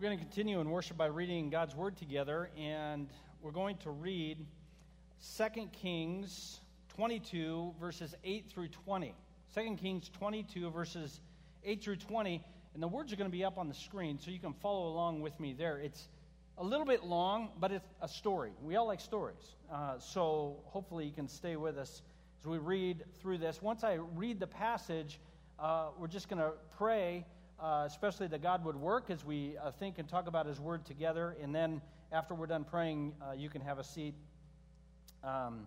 We're going to continue in worship by reading God's Word together, and we're going to read 2 Kings 22, verses 8 through 20. 2 Kings 22, verses 8 through 20, and the words are going to be up on the screen so you can follow along with me there. It's a little bit long, but it's a story. We all like stories. Uh, so hopefully you can stay with us as we read through this. Once I read the passage, uh, we're just going to pray uh, especially that God would work as we uh, think and talk about His Word together. And then after we're done praying, uh, you can have a seat um,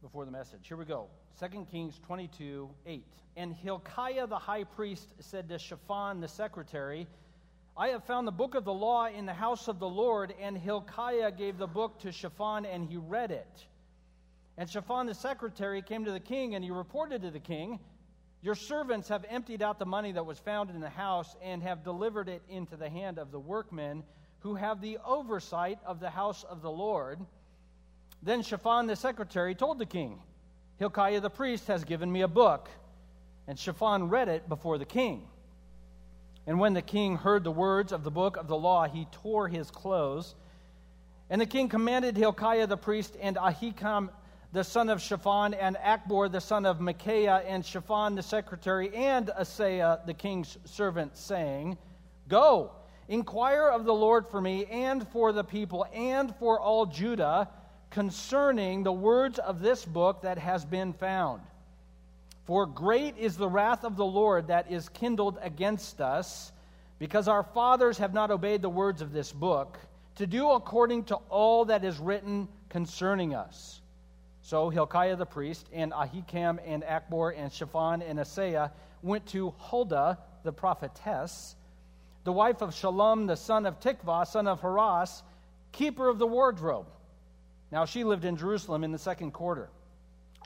before the message. Here we go 2 Kings 22 8. And Hilkiah the high priest said to Shaphan the secretary, I have found the book of the law in the house of the Lord. And Hilkiah gave the book to Shaphan, and he read it. And Shaphan the secretary came to the king, and he reported to the king. Your servants have emptied out the money that was found in the house and have delivered it into the hand of the workmen who have the oversight of the house of the Lord. Then Shaphan the secretary told the king, Hilkiah the priest has given me a book. And Shaphan read it before the king. And when the king heard the words of the book of the law, he tore his clothes. And the king commanded Hilkiah the priest and Ahikam the son of Shaphan, and Achbor, the son of Micaiah, and Shaphan, the secretary, and Asaiah, the king's servant, saying, Go, inquire of the Lord for me, and for the people, and for all Judah, concerning the words of this book that has been found. For great is the wrath of the Lord that is kindled against us, because our fathers have not obeyed the words of this book, to do according to all that is written concerning us. So Hilkiah the priest, and Ahikam, and Achbor, and Shaphan, and Asaiah went to Huldah the prophetess, the wife of Shallum, the son of Tikvah, son of Harhas, keeper of the wardrobe. Now she lived in Jerusalem in the second quarter.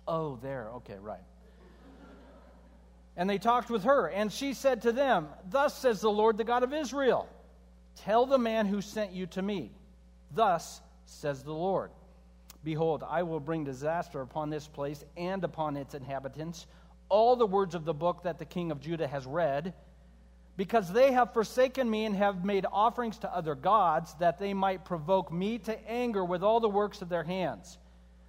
Oh, there. Okay, right. And they talked with her, and she said to them, Thus says the Lord, the God of Israel, Tell the man who sent you to me. Thus says the Lord. Behold, I will bring disaster upon this place and upon its inhabitants, all the words of the book that the king of Judah has read, because they have forsaken me and have made offerings to other gods, that they might provoke me to anger with all the works of their hands.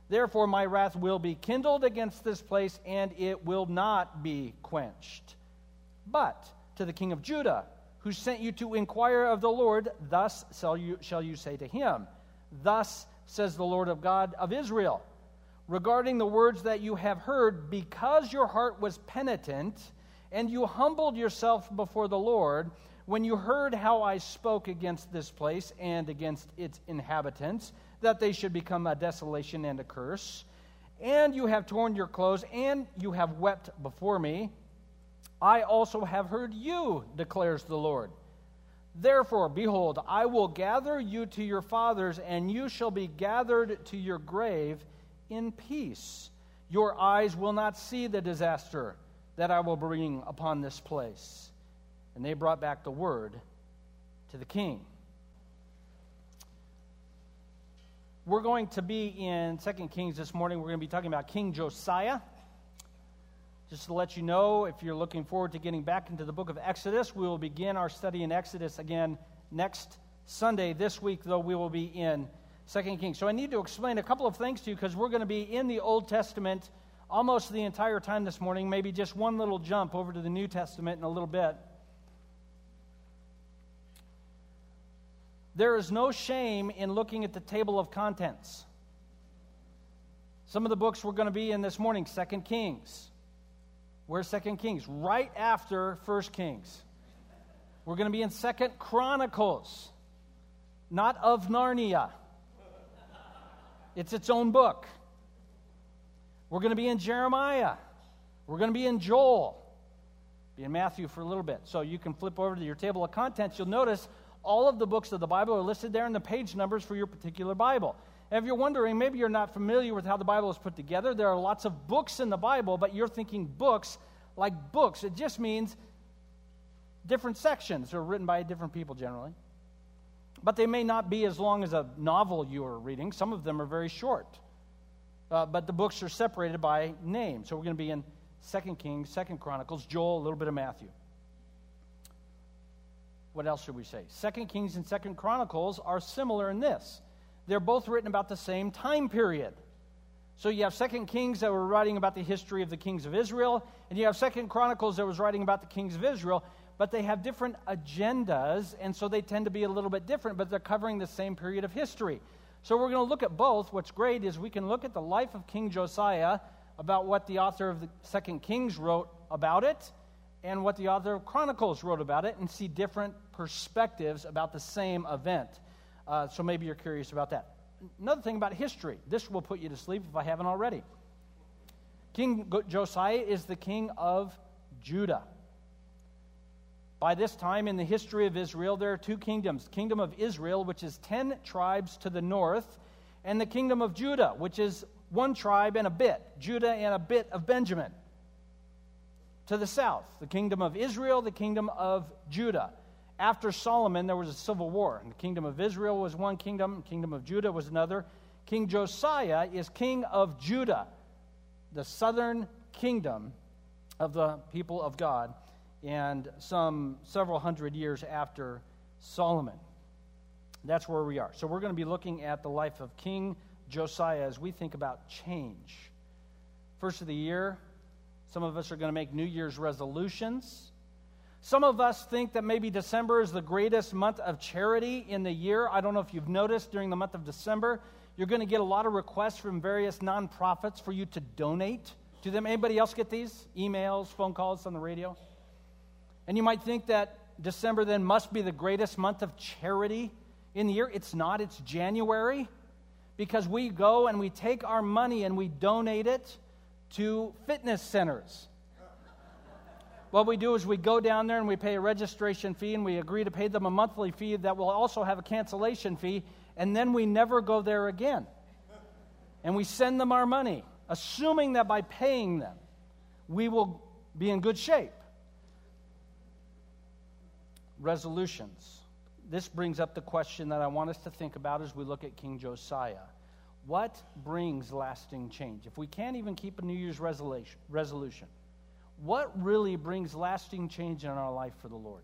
Therefore, my wrath will be kindled against this place, and it will not be quenched. But to the king of Judah, who sent you to inquire of the Lord, thus shall you, shall you say to him, Thus says the Lord of God of Israel, regarding the words that you have heard, because your heart was penitent and you humbled yourself before the Lord, when you heard how I spoke against this place and against its inhabitants, that they should become a desolation and a curse, and you have torn your clothes and you have wept before me, I also have heard you, declares the Lord. Therefore, behold, I will gather you to your fathers, and you shall be gathered to your grave in peace. Your eyes will not see the disaster that I will bring upon this place. And they brought back the word to the king. We're going to be in 2 Kings this morning. We're going to be talking about King Josiah. Just to let you know, if you're looking forward to getting back into the book of Exodus, we will begin our study in Exodus again next Sunday. This week, though, we will be in 2 Kings. So I need to explain a couple of things to you because we're going to be in the Old Testament almost the entire time this morning, maybe just one little jump over to the New Testament in a little bit. There is no shame in looking at the table of contents. Some of the books we're going to be in this morning, 2 Kings. Where's Second Kings? Right after First Kings. We're going to be in Second Chronicles, not of Narnia. It's its own book. We're going to be in Jeremiah. We're going to be in Joel. Be in Matthew for a little bit. So you can flip over to your table of contents. You'll notice all of the books of the Bible are listed there in the page numbers for your particular Bible. If you're wondering, maybe you're not familiar with how the Bible is put together, there are lots of books in the Bible, but you're thinking books like books. It just means different sections are written by different people generally. But they may not be as long as a novel you are reading. Some of them are very short. Uh, but the books are separated by name. So we're going to be in Second Kings, Second Chronicles, Joel, a little bit of Matthew. what else should we say? Second Kings and Second Chronicles are similar in this. They're both written about the same time period. So you have Second Kings that were writing about the history of the kings of Israel, and you have Second Chronicles that was writing about the kings of Israel, but they have different agendas, and so they tend to be a little bit different, but they're covering the same period of history. So we're going to look at both. What's great is we can look at the life of King Josiah, about what the author of the Second Kings wrote about it, and what the author of Chronicles wrote about it, and see different perspectives about the same event. Uh, so maybe you're curious about that. Another thing about history this will put you to sleep if I haven't already. King Josiah is the king of Judah. By this time in the history of Israel, there are two kingdoms kingdom of Israel, which is 10 tribes to the north, and the kingdom of Judah, which is one tribe and a bit, Judah and a bit of Benjamin. To the south, the kingdom of Israel, the kingdom of Judah. After Solomon, there was a civil war. And the kingdom of Israel was one kingdom, the kingdom of Judah was another. King Josiah is king of Judah, the southern kingdom of the people of God, and some several hundred years after Solomon. That's where we are. So we're going to be looking at the life of King Josiah as we think about change. First of the year, some of us are going to make New Year's resolutions. Some of us think that maybe December is the greatest month of charity in the year. I don't know if you've noticed during the month of December, you're going to get a lot of requests from various nonprofits for you to donate to them. Anybody else get these? Emails, phone calls on the radio? And you might think that December then must be the greatest month of charity in the year. It's not, it's January because we go and we take our money and we donate it to fitness centers what we do is we go down there and we pay a registration fee and we agree to pay them a monthly fee that will also have a cancellation fee, and then we never go there again. And we send them our money, assuming that by paying them, we will be in good shape. Resolutions. This brings up the question that I want us to think about as we look at King Josiah. What brings lasting change? If we can't even keep a New Year's resolution, what really brings lasting change in our life for the Lord?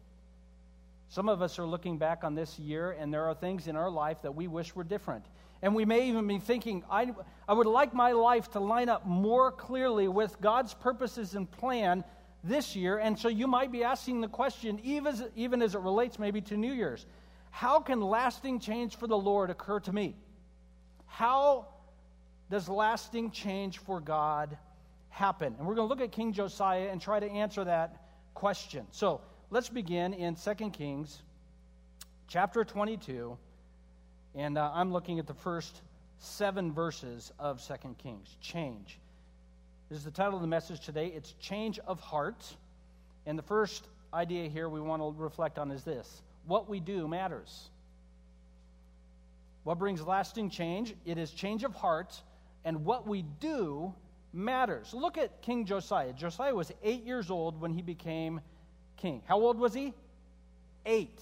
Some of us are looking back on this year, and there are things in our life that we wish were different. And we may even be thinking, I, I would like my life to line up more clearly with God's purposes and plan this year. And so you might be asking the question, even as, even as it relates maybe to New Year's how can lasting change for the Lord occur to me? How does lasting change for God happen? And we're going to look at King Josiah and try to answer that question. So let's begin in 2 Kings chapter 22. And uh, I'm looking at the first seven verses of 2 Kings. Change. This is the title of the message today. It's Change of Heart. And the first idea here we want to reflect on is this what we do matters. What brings lasting change? It is change of heart, and what we do matters. Look at King Josiah. Josiah was eight years old when he became king. How old was he? Eight.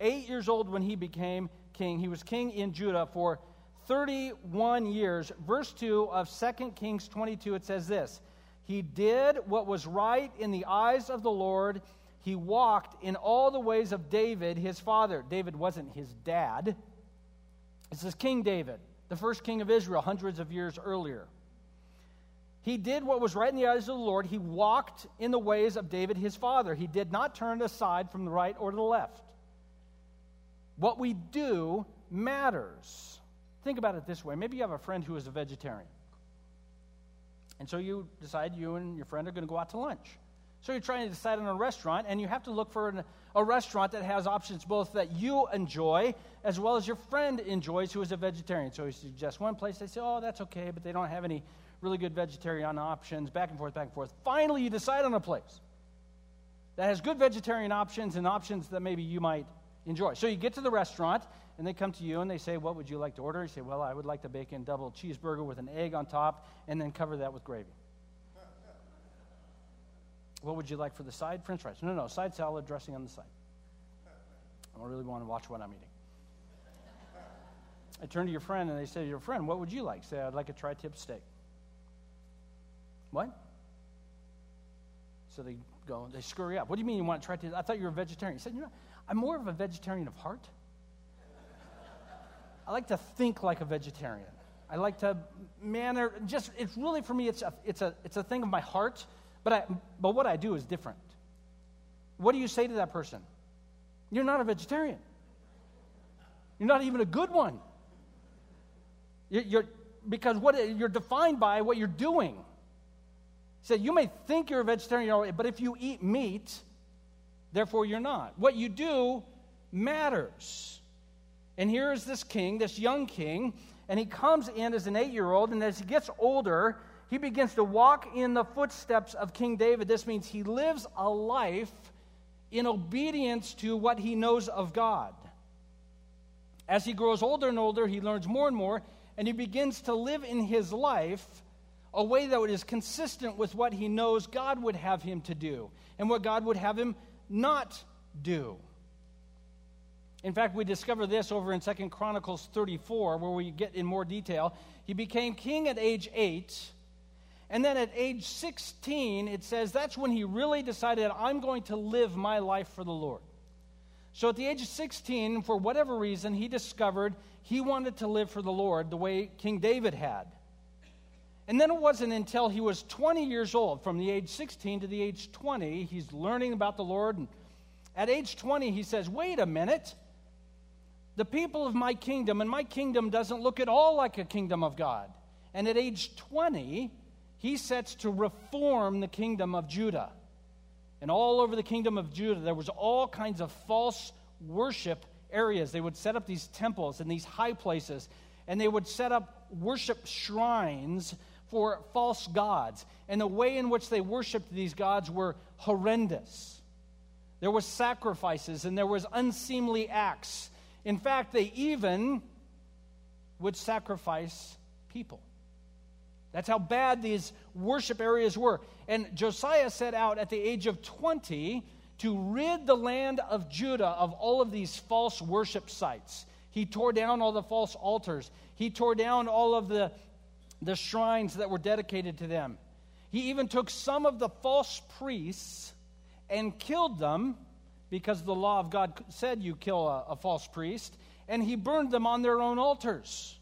Eight years old when he became king. He was king in Judah for 31 years. Verse 2 of 2 Kings 22, it says this He did what was right in the eyes of the Lord. He walked in all the ways of David, his father. David wasn't his dad. This is King David, the first king of Israel, hundreds of years earlier. He did what was right in the eyes of the Lord. He walked in the ways of David his father. He did not turn aside from the right or to the left. What we do matters. Think about it this way maybe you have a friend who is a vegetarian. And so you decide you and your friend are going to go out to lunch. So you're trying to decide on a restaurant, and you have to look for an, a restaurant that has options both that you enjoy as well as your friend enjoys who is a vegetarian. So you suggest one place, they say, oh, that's okay, but they don't have any really good vegetarian options, back and forth, back and forth. Finally, you decide on a place that has good vegetarian options and options that maybe you might enjoy. So you get to the restaurant, and they come to you and they say, What would you like to order? You say, Well, I would like the bacon double cheeseburger with an egg on top, and then cover that with gravy. what would you like for the side? French fries. No, no, side salad, dressing on the side. I don't really want to watch what I'm eating. I turn to your friend and they say, Your friend, what would you like? Say, I'd like a tri tip steak. What? So they go, they scurry up. What do you mean you want to try to? I thought you were a vegetarian. He said, you know, I'm more of a vegetarian of heart. I like to think like a vegetarian. I like to manner, just, it's really for me, it's a, it's a, it's a thing of my heart, but, I, but what I do is different. What do you say to that person? You're not a vegetarian. You're not even a good one. You're, you're because what you're defined by what you're doing. Said, You may think you're a vegetarian, but if you eat meat, therefore you're not. What you do matters. And here is this king, this young king, and he comes in as an eight year old, and as he gets older, he begins to walk in the footsteps of King David. This means he lives a life in obedience to what he knows of God. As he grows older and older, he learns more and more, and he begins to live in his life a way that is consistent with what he knows God would have him to do and what God would have him not do. In fact, we discover this over in Second Chronicles 34, where we get in more detail. He became king at age 8. And then at age 16, it says that's when he really decided, I'm going to live my life for the Lord. So at the age of 16, for whatever reason, he discovered he wanted to live for the Lord the way King David had. And then it wasn't until he was 20 years old, from the age 16 to the age 20, he's learning about the Lord. And at age 20, he says, Wait a minute. The people of my kingdom, and my kingdom doesn't look at all like a kingdom of God. And at age 20, he sets to reform the kingdom of Judah. And all over the kingdom of Judah, there was all kinds of false worship areas. They would set up these temples and these high places, and they would set up worship shrines for false gods. And the way in which they worshiped these gods were horrendous. There was sacrifices and there was unseemly acts. In fact, they even would sacrifice people. That's how bad these worship areas were. And Josiah set out at the age of 20 to rid the land of Judah of all of these false worship sites. He tore down all the false altars. He tore down all of the the shrines that were dedicated to them. He even took some of the false priests and killed them because the law of God said you kill a, a, false priest, and he burned them on their own altars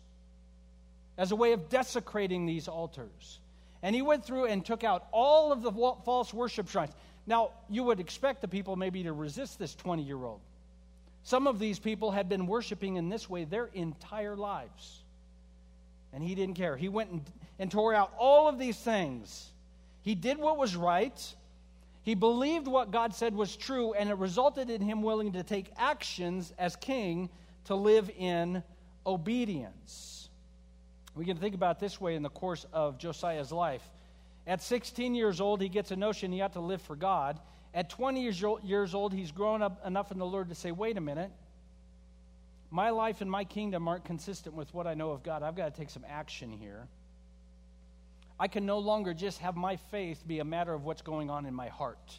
as a way of desecrating these altars. And he went through and took out all of the false worship shrines. Now, you would expect the people maybe to resist this 20 year old. Some of these people had been worshiping in this way their entire lives. And he didn't care. He went and, and tore out all of these things. He did what was right. He believed what God said was true, and it resulted in him willing to take actions as king to live in obedience. We can think about this way in the course of Josiah's life. At 16 years old, he gets a notion he ought to live for God. At 20 years old, he's grown up enough in the Lord to say, wait a minute, my life and my kingdom aren't consistent with what I know of God. I've got to take some action here. I can no longer just have my faith be a matter of what's going on in my heart.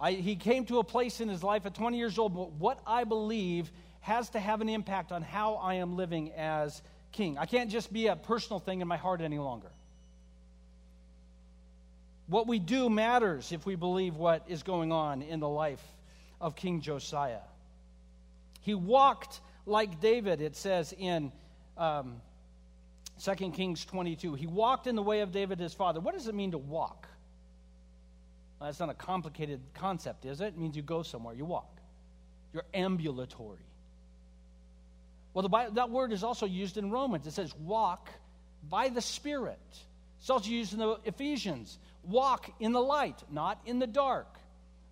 I, he came to a place in his life at 20 years old, but what I believe has to have an impact on how I am living as king. I can't just be a personal thing in my heart any longer. What we do matters if we believe what is going on in the life of King Josiah. He walked like David, it says in um, 2 Kings 22. He walked in the way of David, his father. What does it mean to walk? Well, that's not a complicated concept, is it? It means you go somewhere, you walk. You're ambulatory. Well, the Bible, that word is also used in Romans. It says walk by the Spirit. It's also used in the Ephesians. Walk in the light, not in the dark.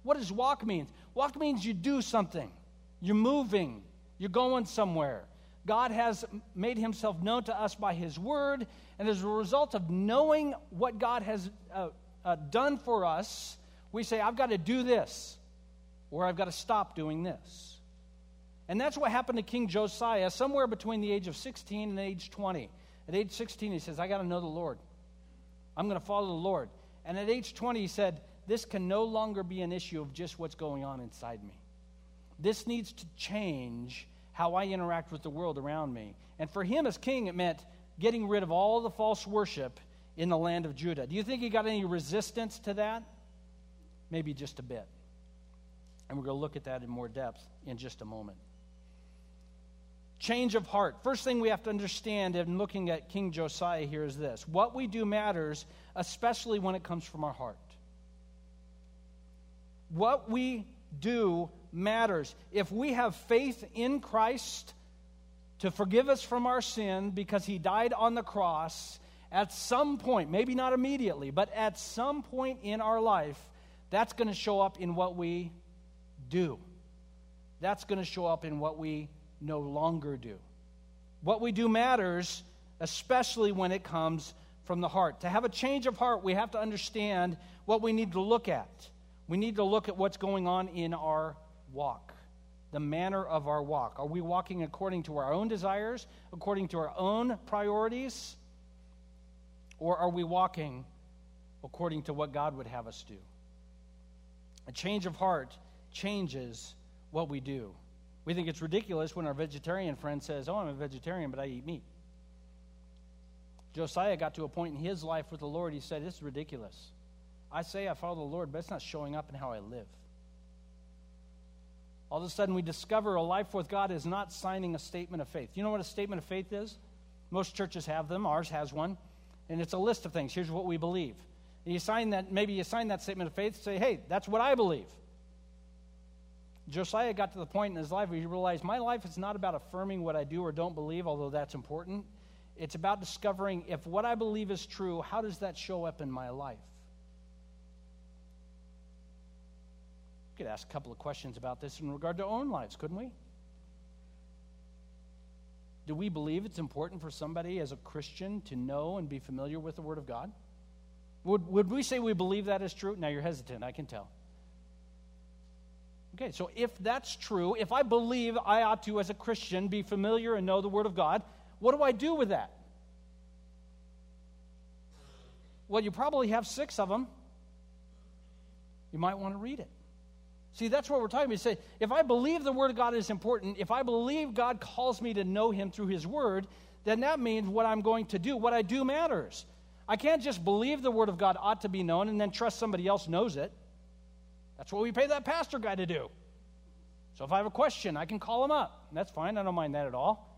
What does walk mean? Walk means you do something. You're moving, you're going somewhere. God has made himself known to us by his word, and as a result of knowing what God has uh, uh, done for us, we say, I've got to do this, or I've got to stop doing this. And that's what happened to King Josiah somewhere between the age of 16 and age 20. At age 16, he says, I got to know the Lord. I'm going to follow the Lord. And at age 20, he said, This can no longer be an issue of just what's going on inside me. This needs to change how I interact with the world around me. And for him as king, it meant getting rid of all the false worship in the land of Judah. Do you think he got any resistance to that? maybe just a bit. And we're going to look at that in more depth in just a moment. Change of heart. First thing we have to understand in looking at King Josiah here is this what we do matters, especially when it comes from our heart. What we do matters. If we have faith in Christ to forgive us from our sin because he died on the cross, at some point, maybe not immediately, but at some point in our life, that's going to show up in what we do. That's going to show up in what we no longer do. What we do matters, especially when it comes from the heart. To have a change of heart, we have to understand what we need to look at. We need to look at what's going on in our walk, the manner of our walk. Are we walking according to our own desires, according to our own priorities, or are we walking according to what God would have us do? A change of heart changes what we do. We think it's ridiculous when our vegetarian friend says, Oh, I'm a vegetarian, but I eat meat. Josiah got to a point in his life with the Lord, he said, This is ridiculous. I say I follow the Lord, but it's not showing up in how I live. All of a sudden, we discover a life with God is not signing a statement of faith. You know what a statement of faith is? Most churches have them, ours has one. And it's a list of things. Here's what we believe. And you sign that, maybe you sign that statement of faith, say, hey, that's what I believe. Josiah got to the point in his life where he realized my life is not about affirming what I do or don't believe, although that's important. It's about discovering if what I believe is true, how does that show up in my life? We could ask a couple of questions about this in regard to our own lives, couldn't we? Do we believe it's important for somebody as a Christian to know and be familiar with the Word of God? Would, would we say we believe that is true? Now you're hesitant, I can tell. Okay, so if that's true, if I believe I ought to, as a Christian, be familiar and know the Word of God, what do I do with that? Well, you probably have six of them. You might want to read it. See, that's what we're talking about. Say, if I believe the Word of God is important, if I believe God calls me to know Him through His Word, then that means what I'm going to do, what I do matters. I can't just believe the Word of God ought to be known and then trust somebody else knows it. That's what we pay that pastor guy to do. So if I have a question, I can call him up. That's fine. I don't mind that at all.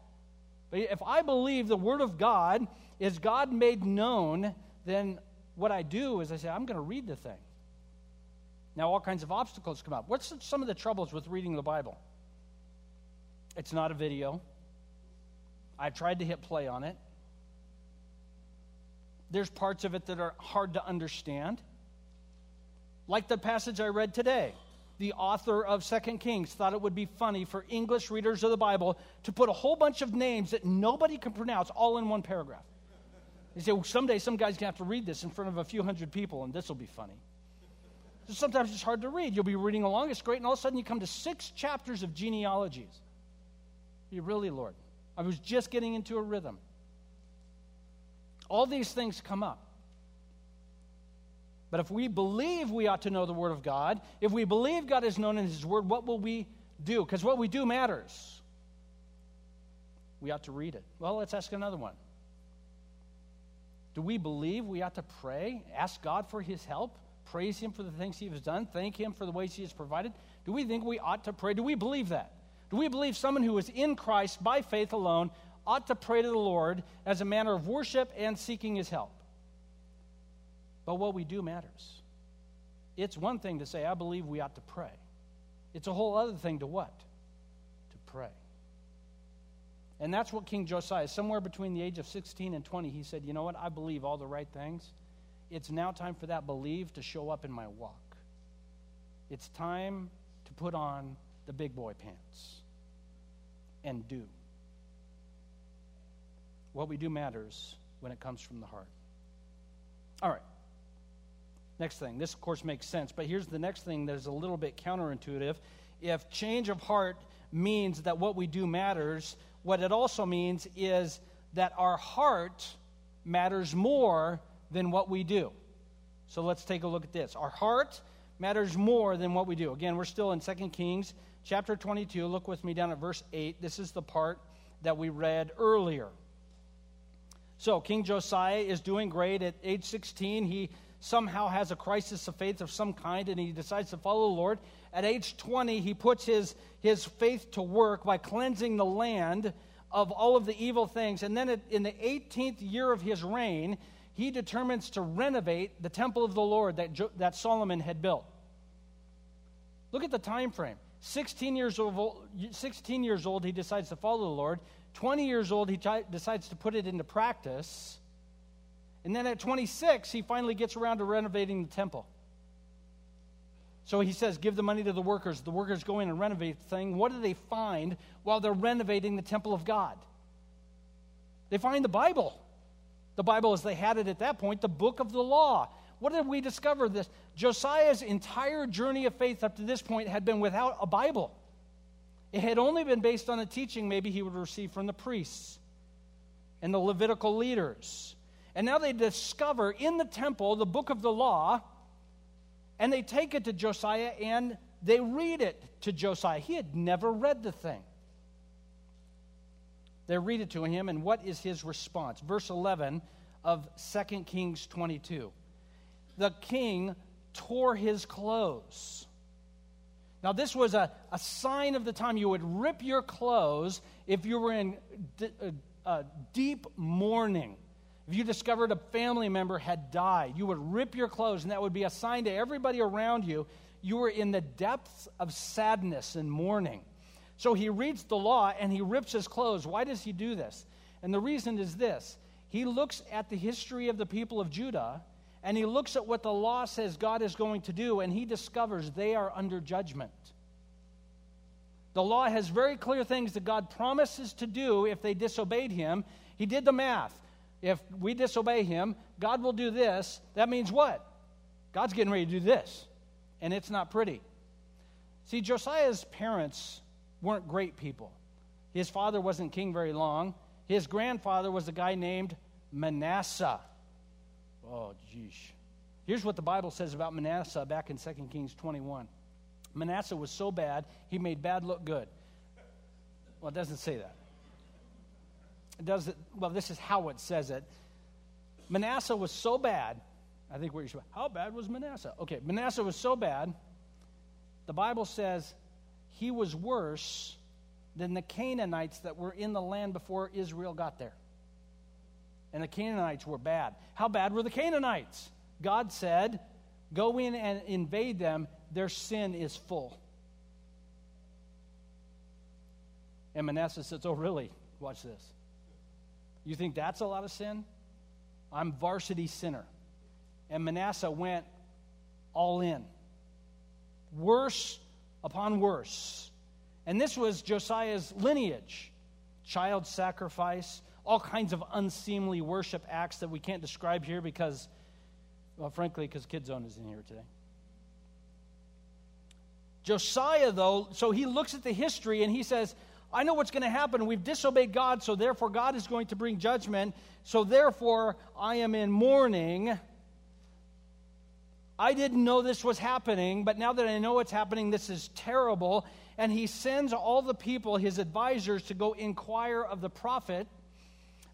But if I believe the Word of God is God made known, then what I do is I say, I'm going to read the thing. Now, all kinds of obstacles come up. What's some of the troubles with reading the Bible? It's not a video. I tried to hit play on it. There's parts of it that are hard to understand. Like the passage I read today. The author of Second Kings thought it would be funny for English readers of the Bible to put a whole bunch of names that nobody can pronounce all in one paragraph. He said, well, someday some guy's going to have to read this in front of a few hundred people, and this will be funny. So sometimes it's hard to read. You'll be reading along, it's great, and all of a sudden you come to six chapters of genealogies. You really, Lord? I was just getting into a rhythm. All these things come up. But if we believe we ought to know the Word of God, if we believe God is known in His Word, what will we do? Because what we do matters. We ought to read it. Well, let's ask another one. Do we believe we ought to pray, ask God for His help, praise Him for the things He has done, thank Him for the ways He has provided? Do we think we ought to pray? Do we believe that? Do we believe someone who is in Christ by faith alone ought to pray to the Lord as a manner of worship and seeking His help? But what we do matters. It's one thing to say, I believe we ought to pray. It's a whole other thing to what? To pray. And that's what King Josiah, somewhere between the age of 16 and 20, he said, You know what? I believe all the right things. It's now time for that believe to show up in my walk. It's time to put on the big boy pants and do. What we do matters when it comes from the heart. All right. Next thing. This, of course, makes sense, but here's the next thing that is a little bit counterintuitive. If change of heart means that what we do matters, what it also means is that our heart matters more than what we do. So let's take a look at this. Our heart matters more than what we do. Again, we're still in 2 Kings chapter 22. Look with me down at verse 8. This is the part that we read earlier. So, King Josiah is doing great. At age 16, he somehow has a crisis of faith of some kind and he decides to follow the Lord. At age 20, he puts his, his faith to work by cleansing the land of all of the evil things. And then in the 18th year of his reign, he determines to renovate the temple of the Lord that, that Solomon had built. Look at the time frame. 16 years, old, 16 years old, he decides to follow the Lord. 20 years old, he t- decides to put it into practice. And then at 26, he finally gets around to renovating the temple. So he says, Give the money to the workers. The workers go in and renovate the thing. What do they find while they're renovating the temple of God? They find the Bible. The Bible, as they had it at that point, the book of the law. What did we discover? This Josiah's entire journey of faith up to this point had been without a Bible. It had only been based on a teaching maybe he would receive from the priests and the Levitical leaders. And now they discover in the temple the book of the law, and they take it to Josiah and they read it to Josiah. He had never read the thing. They read it to him, and what is his response? Verse 11 of 2 Kings 22. The king tore his clothes. Now, this was a, a sign of the time you would rip your clothes if you were in uh, deep mourning. If you discovered a family member had died, you would rip your clothes, and that would be a sign to everybody around you you were in the depths of sadness and mourning. So he reads the law and he rips his clothes. Why does he do this? And the reason is this he looks at the history of the people of Judah and he looks at what the law says God is going to do and he discovers they are under judgment. The law has very clear things that God promises to do if they disobeyed him. He did the math. If we disobey him, God will do this. That means what? God's getting ready to do this. And it's not pretty. See, Josiah's parents weren't great people. His father wasn't king very long. His grandfather was a guy named Manasseh. Oh, geez. Here's what the Bible says about Manasseh back in 2 Kings 21. Manasseh was so bad, he made bad look good. Well, it doesn't say that. It does it, well, this is how it says it. Manasseh was so bad. I think where you should, how bad was Manasseh? Okay, Manasseh was so bad. The Bible says he was worse than the Canaanites that were in the land before Israel got there. And the Canaanites were bad. How bad were the Canaanites? God said, Go in and invade them. Their sin is full. And Manasseh says, Oh, really? Watch this. You think that's a lot of sin? I'm varsity sinner. And Manasseh went all in. Worse upon worse. And this was Josiah's lineage child sacrifice, all kinds of unseemly worship acts that we can't describe here because, well, frankly, because Kid Zone is in here today. Josiah, though, so he looks at the history and he says, I know what's going to happen. We've disobeyed God, so therefore God is going to bring judgment. So therefore I am in mourning. I didn't know this was happening, but now that I know what's happening, this is terrible. And he sends all the people, his advisors, to go inquire of the prophet,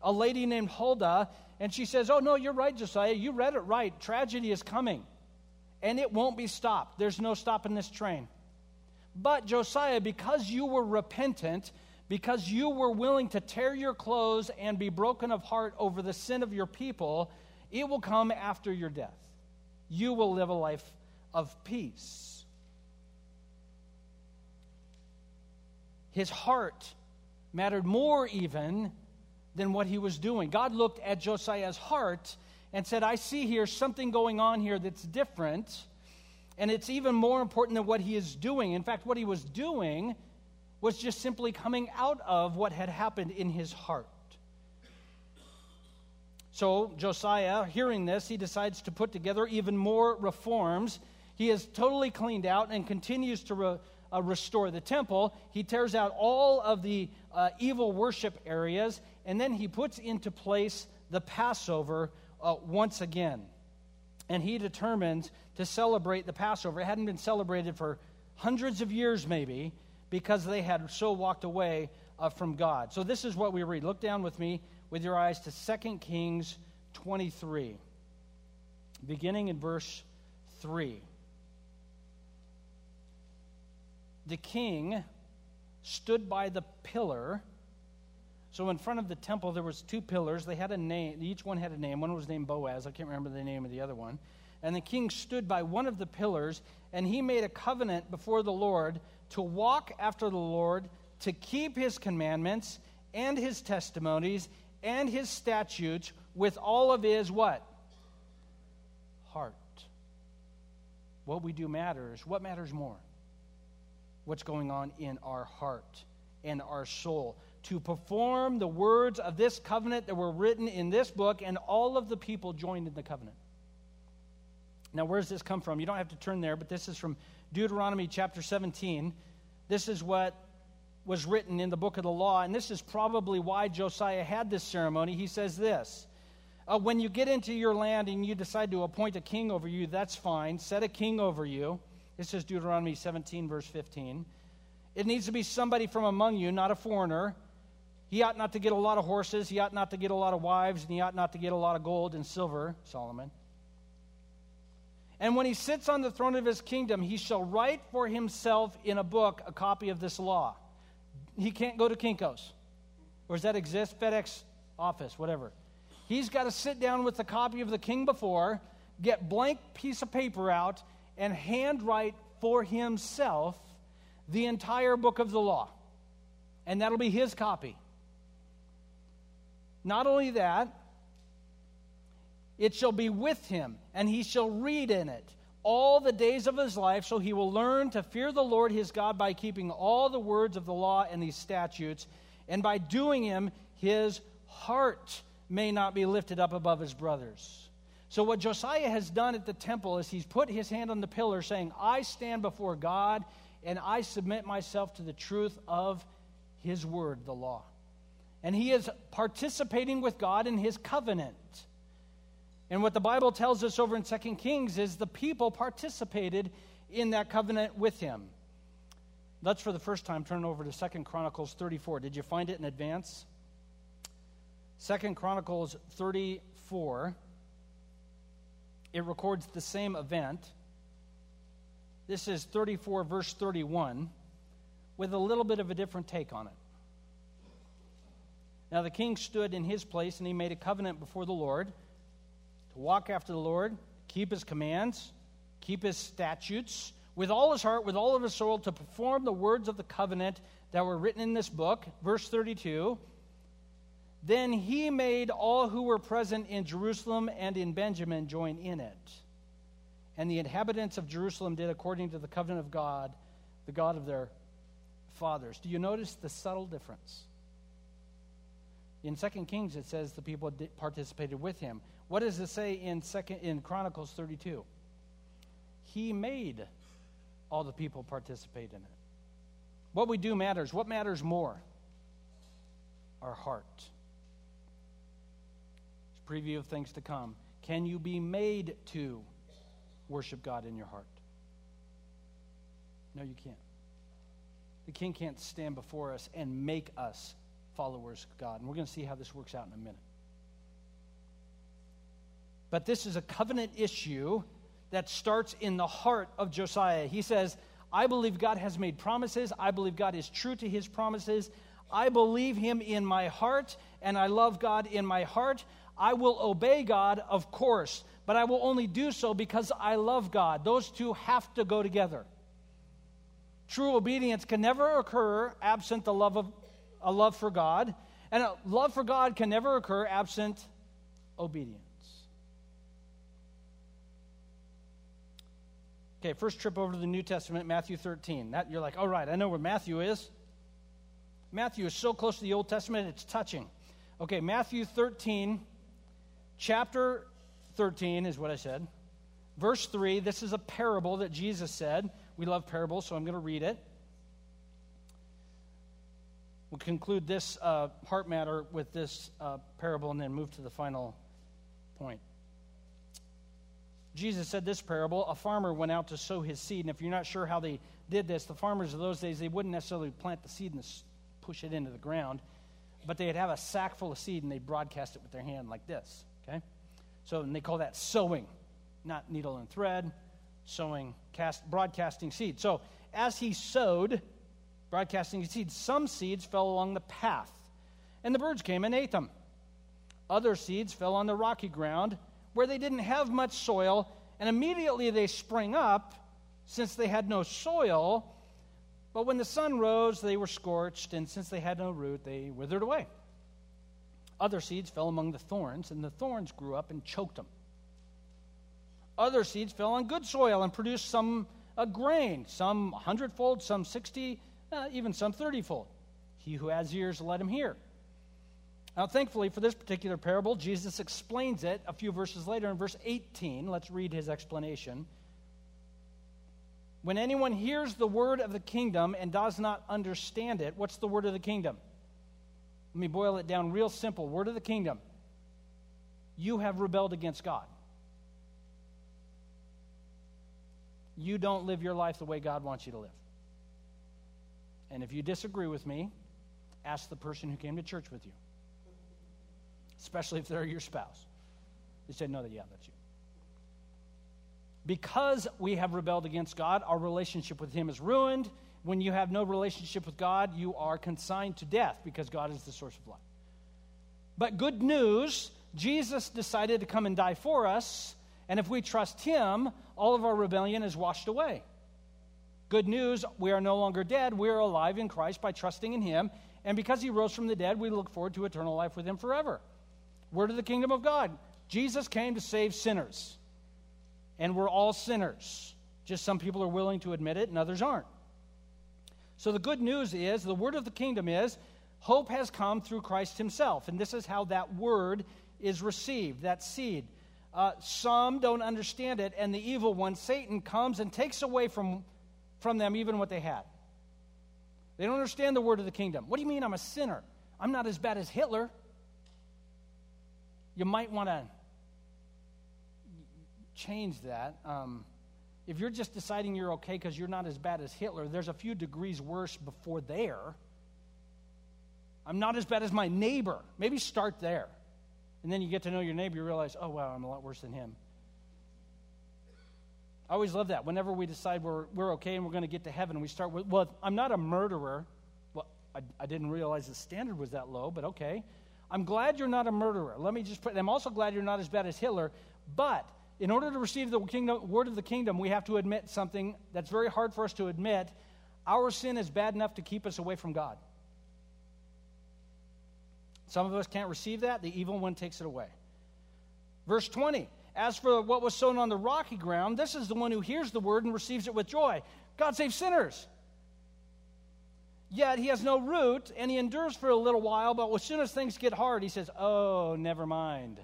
a lady named Huldah. And she says, Oh, no, you're right, Josiah. You read it right. Tragedy is coming, and it won't be stopped. There's no stopping this train. But, Josiah, because you were repentant, because you were willing to tear your clothes and be broken of heart over the sin of your people, it will come after your death you will live a life of peace. His heart mattered more even than what he was doing. God looked at Josiah's heart and said, I see here something going on here that's different, and it's even more important than what he is doing. In fact, what he was doing was just simply coming out of what had happened in his heart. So Josiah, hearing this, he decides to put together even more reforms. He is totally cleaned out and continues to re, uh, restore the temple. He tears out all of the uh, evil worship areas, and then he puts into place the Passover uh, once again. And he determines to celebrate the Passover. It hadn't been celebrated for hundreds of years, maybe, because they had so walked away uh, from God. So this is what we read. Look down with me with your eyes to 2 Kings 23. beginning in verse 3. The king stood by the pillar. So in front of the temple there was two pillars. They had a name. Each one had a name. One was named Boaz. I can't remember the name of the other one. And the king stood by one of the pillars, and he made a covenant before the Lord to walk after the Lord, to keep his commandments and his testimonies and his statutes with all of his what? Heart. What we do matters. What matters more? What's going on in our heart and our soul. To perform the words of this covenant that were written in this book, and all of the people joined in the covenant. Now, where does this come from? You don't have to turn there, but this is from Deuteronomy chapter 17. This is what was written in the book of the law, and this is probably why Josiah had this ceremony. He says this uh, When you get into your land and you decide to appoint a king over you, that's fine. Set a king over you. This is Deuteronomy 17, verse 15. It needs to be somebody from among you, not a foreigner. He ought not to get a lot of horses. He ought not to get a lot of wives, and he ought not to get a lot of gold and silver, Solomon. And when he sits on the throne of his kingdom, he shall write for himself in a book a copy of this law. He can't go to Kinko's. Or does that exist? FedEx office, whatever. He's got to sit down with the copy of the king before, get blank piece of paper out, and handwrite for himself the entire book of the law. And that'll be his copy. Not only that, it shall be with him, and he shall read in it all the days of his life, so he will learn to fear the Lord his God by keeping all the words of the law and these statutes, and by doing them, his heart may not be lifted up above his brothers. So, what Josiah has done at the temple is he's put his hand on the pillar, saying, I stand before God and I submit myself to the truth of his word, the law. And he is participating with God in his covenant. And what the Bible tells us over in 2 Kings is the people participated in that covenant with him. Let's, for the first time, turn over to 2 Chronicles 34. Did you find it in advance? 2 Chronicles 34. It records the same event. This is 34, verse 31, with a little bit of a different take on it. Now the king stood in his place, and he made a covenant before the Lord to walk after the Lord, keep his commands, keep his statutes with all his heart, with all of his soul, to perform the words of the covenant that were written in this book. Verse 32 Then he made all who were present in Jerusalem and in Benjamin join in it. And the inhabitants of Jerusalem did according to the covenant of God, the God of their fathers. Do you notice the subtle difference? In 2 Kings, it says the people participated with him. What does it say in second in Chronicles 32? He made all the people participate in it. What we do matters. What matters more? Our heart. It's a preview of things to come. Can you be made to worship God in your heart? No, you can't. The king can't stand before us and make us followers of God. And we're going to see how this works out in a minute. But this is a covenant issue that starts in the heart of Josiah. He says, I believe God has made promises. I believe God is true to his promises. I believe him in my heart, and I love God in my heart. I will obey God, of course, but I will only do so because I love God. Those two have to go together. True obedience can never occur absent the love of a love for God, and a love for God can never occur absent obedience. Okay, first trip over to the New Testament, Matthew 13. That you're like, all right, I know where Matthew is. Matthew is so close to the Old Testament, it's touching. Okay, Matthew 13, chapter 13 is what I said. Verse 3, this is a parable that Jesus said. We love parables, so I'm going to read it. We'll conclude this uh, heart matter with this uh, parable and then move to the final point. Jesus said this parable a farmer went out to sow his seed. And if you're not sure how they did this, the farmers of those days, they wouldn't necessarily plant the seed and push it into the ground, but they'd have a sack full of seed and they'd broadcast it with their hand like this. Okay? So and they call that sowing. not needle and thread, sowing, cast, broadcasting seed. So as he sowed, broadcasting seed, some seeds fell along the path, and the birds came and ate them. Other seeds fell on the rocky ground where they didn't have much soil, and immediately they sprang up since they had no soil. But when the sun rose, they were scorched, and since they had no root, they withered away. Other seeds fell among the thorns, and the thorns grew up and choked them. Other seeds fell on good soil and produced some a grain, some hundredfold, some sixty, uh, even some thirtyfold. He who has ears, let him hear. Now, thankfully, for this particular parable, Jesus explains it a few verses later in verse 18. Let's read his explanation. When anyone hears the word of the kingdom and does not understand it, what's the word of the kingdom? Let me boil it down real simple. Word of the kingdom. You have rebelled against God. You don't live your life the way God wants you to live. And if you disagree with me, ask the person who came to church with you especially if they're your spouse. They said, No, that yeah, that's you. Because we have rebelled against God, our relationship with Him is ruined. When you have no relationship with God, you are consigned to death because God is the source of life. But good news Jesus decided to come and die for us, and if we trust Him, all of our rebellion is washed away. Good news, we are no longer dead. We are alive in Christ by trusting in Him. And because He rose from the dead, we look forward to eternal life with Him forever. Word of the kingdom of God. Jesus came to save sinners. And we're all sinners. Just some people are willing to admit it and others aren't. So the good news is the word of the kingdom is hope has come through Christ himself. And this is how that word is received, that seed. Uh, some don't understand it, and the evil one, Satan, comes and takes away from, from them even what they had. They don't understand the word of the kingdom. What do you mean I'm a sinner? I'm not as bad as Hitler you might want to change that. Um, if you're just deciding you're okay because you're not as bad as Hitler, there's a few degrees worse before there. I'm not as bad as my neighbor. Maybe start there. And then you get to know your neighbor, you realize, oh, wow, I'm a lot worse than him. I always love that. Whenever we decide we're, we're okay and we're going to get to heaven, we start with, well, I'm not a murderer. Well, I, I didn't realize the standard was that low, but okay. I'm glad you're not a murderer. Let me just put, I'm also glad you're not as bad as Hitler. But in order to receive the kingdom, word of the kingdom, we have to admit something that's very hard for us to admit. Our sin is bad enough to keep us away from God. Some of us can't receive that. The evil one takes it away. Verse 20 As for what was sown on the rocky ground, this is the one who hears the word and receives it with joy. God saves sinners. Yet he has no root and he endures for a little while, but as soon as things get hard, he says, Oh, never mind.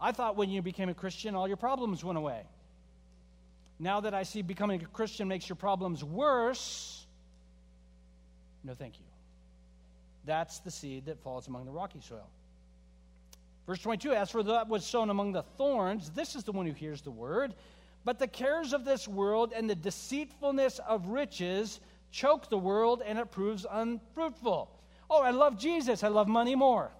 I thought when you became a Christian, all your problems went away. Now that I see becoming a Christian makes your problems worse, no thank you. That's the seed that falls among the rocky soil. Verse 22 As for that was sown among the thorns, this is the one who hears the word, but the cares of this world and the deceitfulness of riches choke the world and it proves unfruitful. Oh, I love Jesus. I love money more.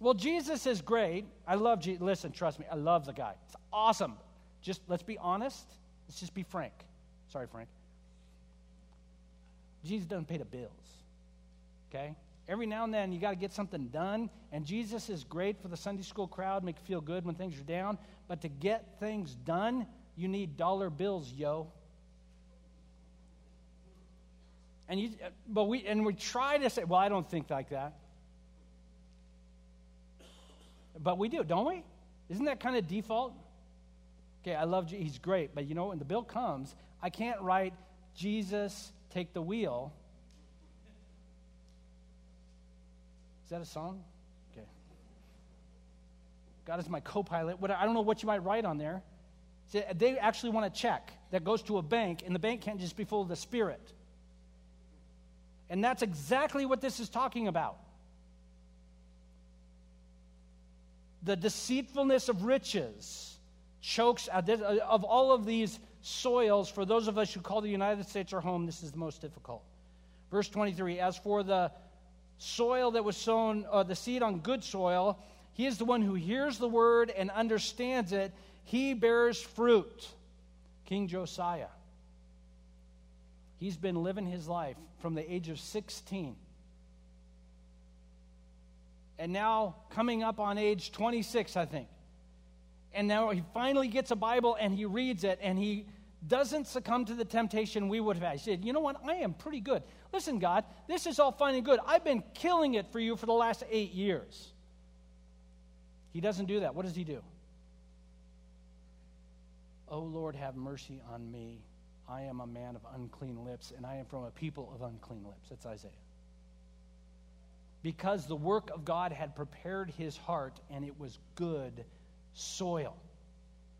Well, Jesus is great. I love Jesus. Listen, trust me, I love the guy. It's awesome. Just let's be honest. Let's just be frank. Sorry, Frank. Jesus doesn't pay the bills. Okay? Every now and then you got to get something done, and Jesus is great for the Sunday school crowd, make you feel good when things are down. But to get things done, you need dollar bills, yo. And you, uh, but we, and we try to say, well, I don't think like that. But we do, don't we? Isn't that kind of default? Okay, I love Jesus. He's great. But you know, when the bill comes, I can't write, Jesus, take the wheel. Is that a song? Okay. God is my co pilot. I don't know what you might write on there. They actually want a check that goes to a bank, and the bank can't just be full of the Spirit. And that's exactly what this is talking about. The deceitfulness of riches chokes uh, of all of these soils for those of us who call the United States our home this is the most difficult. Verse 23 as for the soil that was sown uh, the seed on good soil he is the one who hears the word and understands it he bears fruit. King Josiah. He's been living his life from the age of 16. And now coming up on age 26, I think. And now he finally gets a Bible and he reads it and he doesn't succumb to the temptation we would have had. He said, You know what? I am pretty good. Listen, God, this is all fine and good. I've been killing it for you for the last eight years. He doesn't do that. What does he do? Oh, Lord, have mercy on me. I am a man of unclean lips, and I am from a people of unclean lips. That's Isaiah. Because the work of God had prepared his heart, and it was good soil.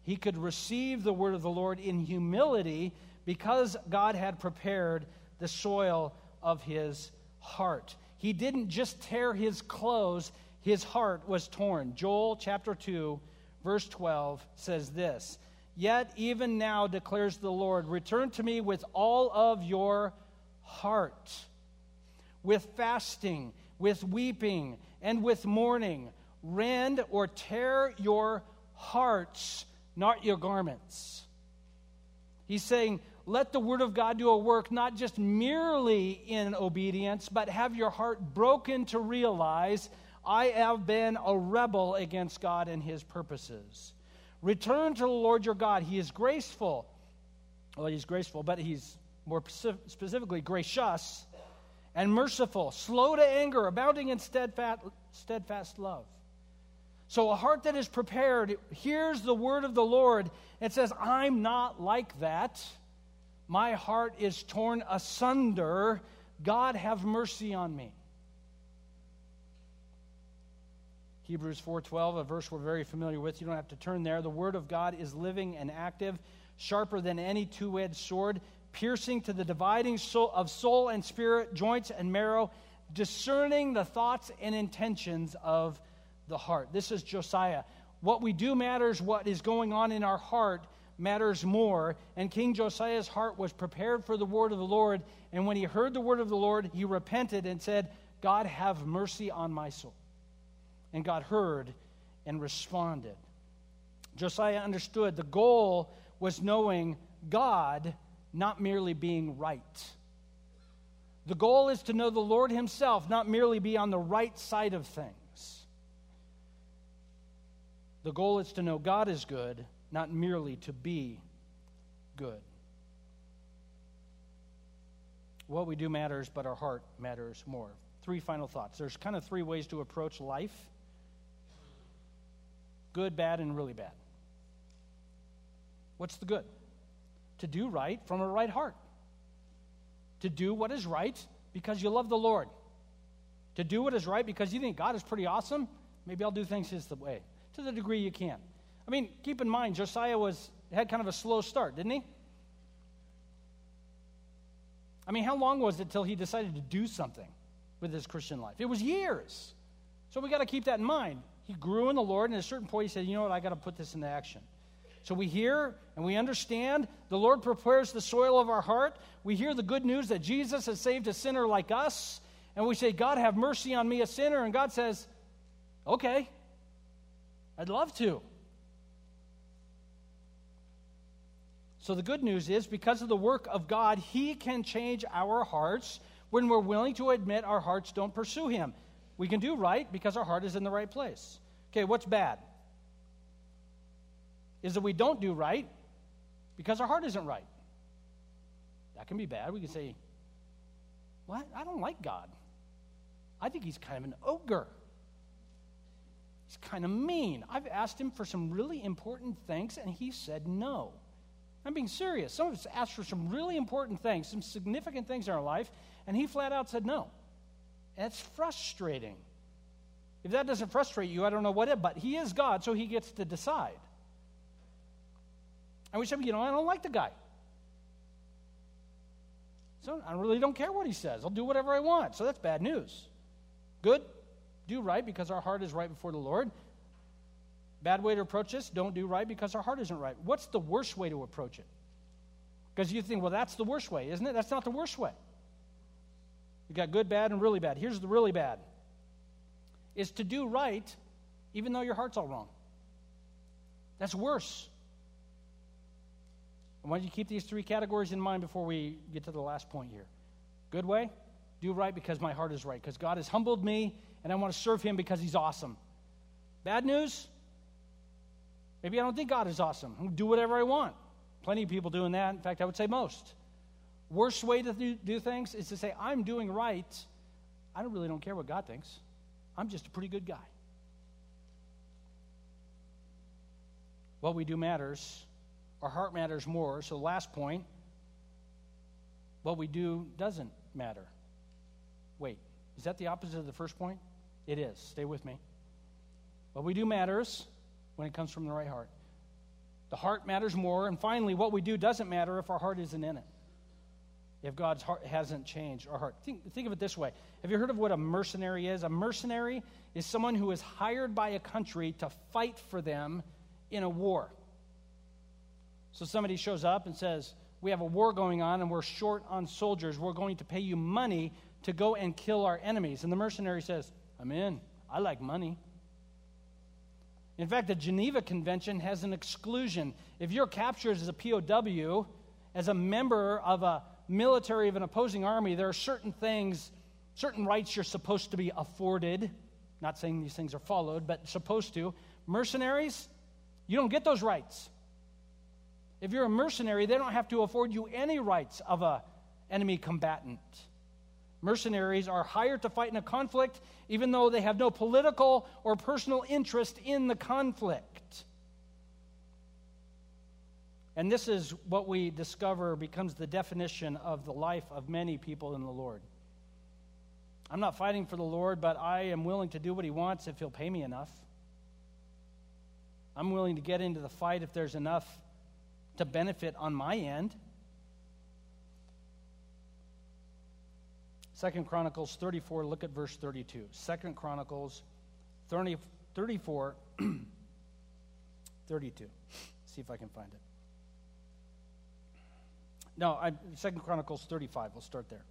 He could receive the word of the Lord in humility because God had prepared the soil of his heart. He didn't just tear his clothes, his heart was torn. Joel chapter 2, verse 12 says this Yet even now declares the Lord, return to me with all of your heart, with fasting, with weeping, and with mourning. Rend or tear your hearts, not your garments. He's saying, let the word of God do a work not just merely in obedience, but have your heart broken to realize I have been a rebel against God and his purposes. Return to the Lord your God. He is graceful. Well, he's graceful, but he's more specifically gracious and merciful, slow to anger, abounding in steadfast, steadfast love. So, a heart that is prepared hears the word of the Lord and says, I'm not like that. My heart is torn asunder. God, have mercy on me. Hebrews 4:12, a verse we're very familiar with. You don't have to turn there. The word of God is living and active, sharper than any two-edged sword, piercing to the dividing soul of soul and spirit, joints and marrow, discerning the thoughts and intentions of the heart. This is Josiah. What we do matters, what is going on in our heart matters more. And King Josiah's heart was prepared for the word of the Lord. And when he heard the word of the Lord, he repented and said, God, have mercy on my soul. And God heard and responded. Josiah understood the goal was knowing God, not merely being right. The goal is to know the Lord Himself, not merely be on the right side of things. The goal is to know God is good, not merely to be good. What we do matters, but our heart matters more. Three final thoughts. There's kind of three ways to approach life good, bad, and really bad. What's the good? To do right from a right heart. To do what is right because you love the Lord. To do what is right because you think God is pretty awesome. Maybe I'll do things His way to the degree you can. I mean, keep in mind, Josiah was, had kind of a slow start, didn't he? I mean, how long was it till he decided to do something with his Christian life? It was years. So we got to keep that in mind. He grew in the Lord, and at a certain point, he said, You know what? I got to put this into action. So we hear and we understand the Lord prepares the soil of our heart. We hear the good news that Jesus has saved a sinner like us. And we say, God, have mercy on me, a sinner. And God says, Okay, I'd love to. So the good news is because of the work of God, He can change our hearts when we're willing to admit our hearts don't pursue Him. We can do right because our heart is in the right place. Okay, what's bad? Is that we don't do right because our heart isn't right. That can be bad. We can say, What? I don't like God. I think He's kind of an ogre. He's kind of mean. I've asked him for some really important things, and he said no. I'm being serious. Some of us asked for some really important things, some significant things in our life, and he flat out said no. It's frustrating. If that doesn't frustrate you, I don't know what it, but he is God, so he gets to decide. And we say, you know, I don't like the guy. So I really don't care what he says. I'll do whatever I want. So that's bad news. Good? do right because our heart is right before the Lord. Bad way to approach this, don't do right because our heart isn't right. What's the worst way to approach it? Because you think, well, that's the worst way, isn't it? That's not the worst way. You got good, bad, and really bad. Here's the really bad is to do right even though your heart's all wrong. That's worse. I want you to keep these three categories in mind before we get to the last point here. Good way, do right because my heart is right, because God has humbled me and I want to serve Him because He's awesome. Bad news, maybe I don't think God is awesome. Do whatever I want. Plenty of people doing that. In fact, I would say most. Worst way to do, things is to say, I'm doing right. I don't really don't care what God thinks. I'm just a pretty good guy. What we do matters. Our heart matters more. So, last point what we do doesn't matter. Wait, is that the opposite of the first point? It is. Stay with me. What we do matters when it comes from the right heart. The heart matters more. And finally, what we do doesn't matter if our heart isn't in it. If God's heart hasn't changed our heart. Think, think of it this way Have you heard of what a mercenary is? A mercenary is someone who is hired by a country to fight for them in a war. So somebody shows up and says, We have a war going on and we're short on soldiers. We're going to pay you money to go and kill our enemies. And the mercenary says, I'm in. I like money. In fact, the Geneva Convention has an exclusion. If you're captured as a POW, as a member of a military of an opposing army, there are certain things, certain rights you're supposed to be afforded. Not saying these things are followed, but supposed to. Mercenaries, you don't get those rights. If you're a mercenary, they don't have to afford you any rights of a enemy combatant. Mercenaries are hired to fight in a conflict even though they have no political or personal interest in the conflict. And this is what we discover becomes the definition of the life of many people in the Lord. I'm not fighting for the Lord, but I am willing to do what He wants if He'll pay me enough. I'm willing to get into the fight if there's enough to benefit on my end. Second Chronicles 34, look at verse 32. Second Chronicles 30, 34, 32. See if I can find it. No, Second Chronicles 35. We'll start there.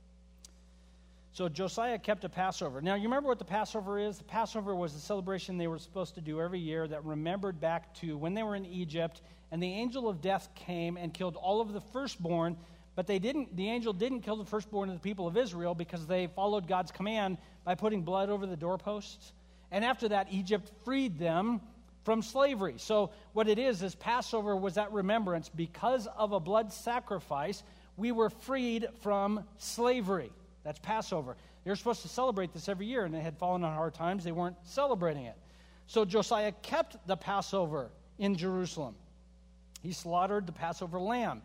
So Josiah kept a Passover. Now, you remember what the Passover is? The Passover was a celebration they were supposed to do every year that remembered back to when they were in Egypt and the angel of death came and killed all of the firstborn, but they didn't the angel didn't kill the firstborn of the people of Israel because they followed God's command by putting blood over the doorposts. And after that Egypt freed them from slavery. So what it is is Passover was that remembrance because of a blood sacrifice we were freed from slavery. That's Passover. They're supposed to celebrate this every year, and they had fallen on hard times. They weren't celebrating it. So Josiah kept the Passover in Jerusalem. He slaughtered the Passover lamb.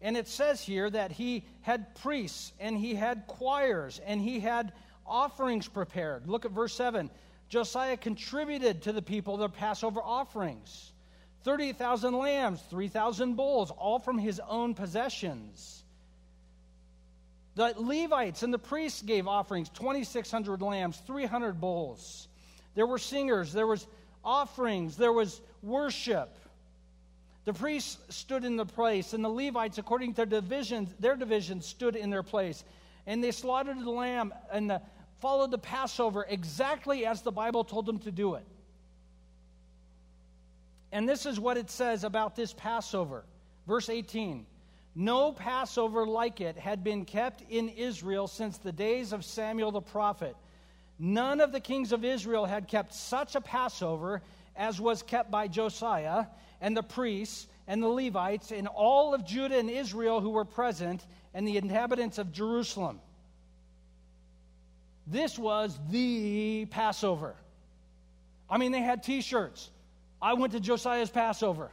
And it says here that he had priests and he had choirs and he had offerings prepared. Look at verse 7. Josiah contributed to the people their Passover offerings 30,000 lambs, 3,000 bulls, all from his own possessions. The Levites and the priests gave offerings 2,600 lambs, 300 bulls. There were singers, there was offerings, there was worship. The priests stood in the place, and the Levites, according to their divisions, their divisions stood in their place. And they slaughtered the lamb and the, followed the Passover exactly as the Bible told them to do it. And this is what it says about this Passover. Verse 18 no Passover like it had been kept in Israel since the days of Samuel the prophet. None of the kings of Israel had kept such a Passover as was kept by Josiah and the priests and the Levites and all of Judah and Israel who were present and the inhabitants of Jerusalem. This was the Passover. I mean, they had t shirts. I went to Josiah's Passover.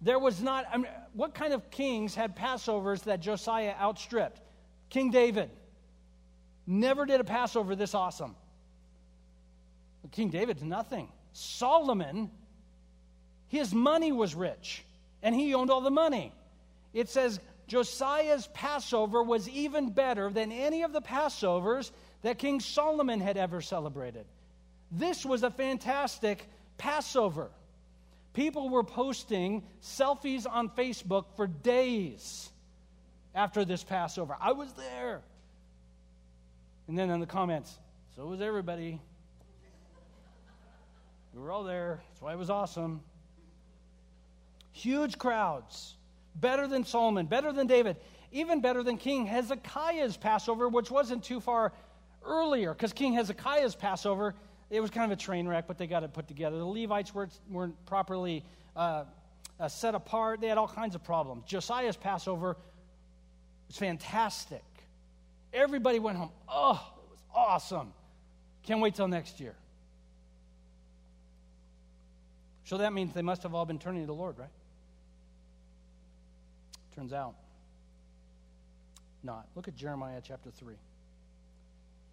There was not, I mean, what kind of kings had Passovers that Josiah outstripped? King David. Never did a Passover this awesome. King David's nothing. Solomon, his money was rich, and he owned all the money. It says Josiah's Passover was even better than any of the Passovers that King Solomon had ever celebrated. This was a fantastic Passover. People were posting selfies on Facebook for days after this Passover. I was there. And then in the comments, so was everybody. We were all there. That's why it was awesome. Huge crowds. Better than Solomon, better than David, even better than King Hezekiah's Passover, which wasn't too far earlier, because King Hezekiah's Passover, it was kind of a train wreck, but they got it put together. The Levites weren't, weren't properly uh, uh, set apart, they had all kinds of problems. Josiah's Passover was fantastic. Everybody went home. Oh, it was awesome. Can't wait till next year. So that means they must have all been turning to the Lord, right? Turns out, not. Look at Jeremiah chapter 3.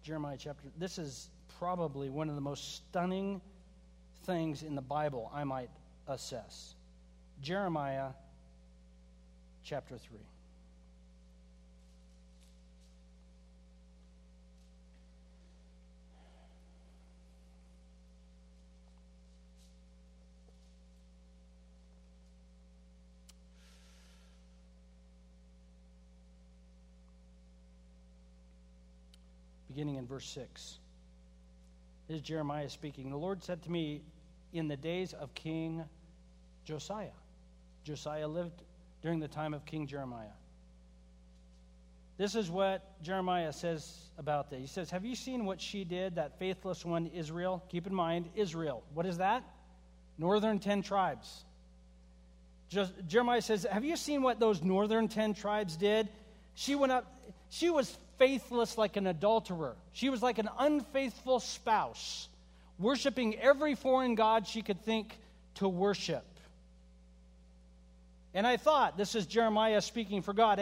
Jeremiah chapter, this is probably one of the most stunning things in the Bible I might assess. Jeremiah chapter 3. Beginning in verse 6. This is Jeremiah speaking. The Lord said to me in the days of King Josiah. Josiah lived during the time of King Jeremiah. This is what Jeremiah says about this. He says, Have you seen what she did, that faithless one, Israel? Keep in mind, Israel. What is that? Northern ten tribes. Just, Jeremiah says, Have you seen what those northern ten tribes did? She went up, she was faithless like an adulterer. She was like an unfaithful spouse, worshiping every foreign god she could think to worship. And I thought, this is Jeremiah speaking for God,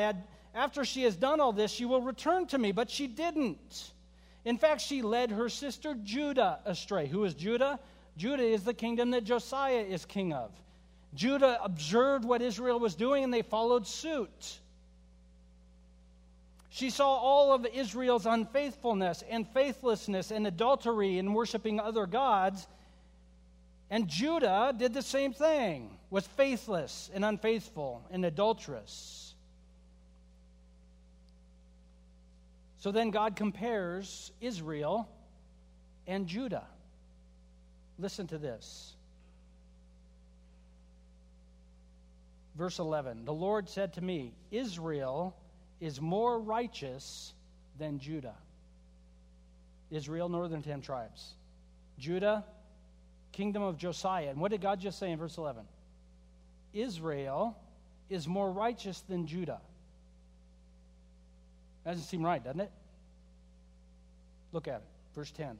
after she has done all this, she will return to me, but she didn't. In fact, she led her sister Judah astray. Who is Judah? Judah is the kingdom that Josiah is king of. Judah observed what Israel was doing and they followed suit. She saw all of Israel's unfaithfulness and faithlessness and adultery in worshiping other gods. And Judah did the same thing, was faithless and unfaithful and adulterous. So then God compares Israel and Judah. Listen to this. Verse 11 The Lord said to me, Israel is more righteous than Judah. Israel, northern ten tribes. Judah, kingdom of Josiah. And what did God just say in verse 11? Israel is more righteous than Judah. That doesn't seem right, doesn't it? Look at it. Verse 10.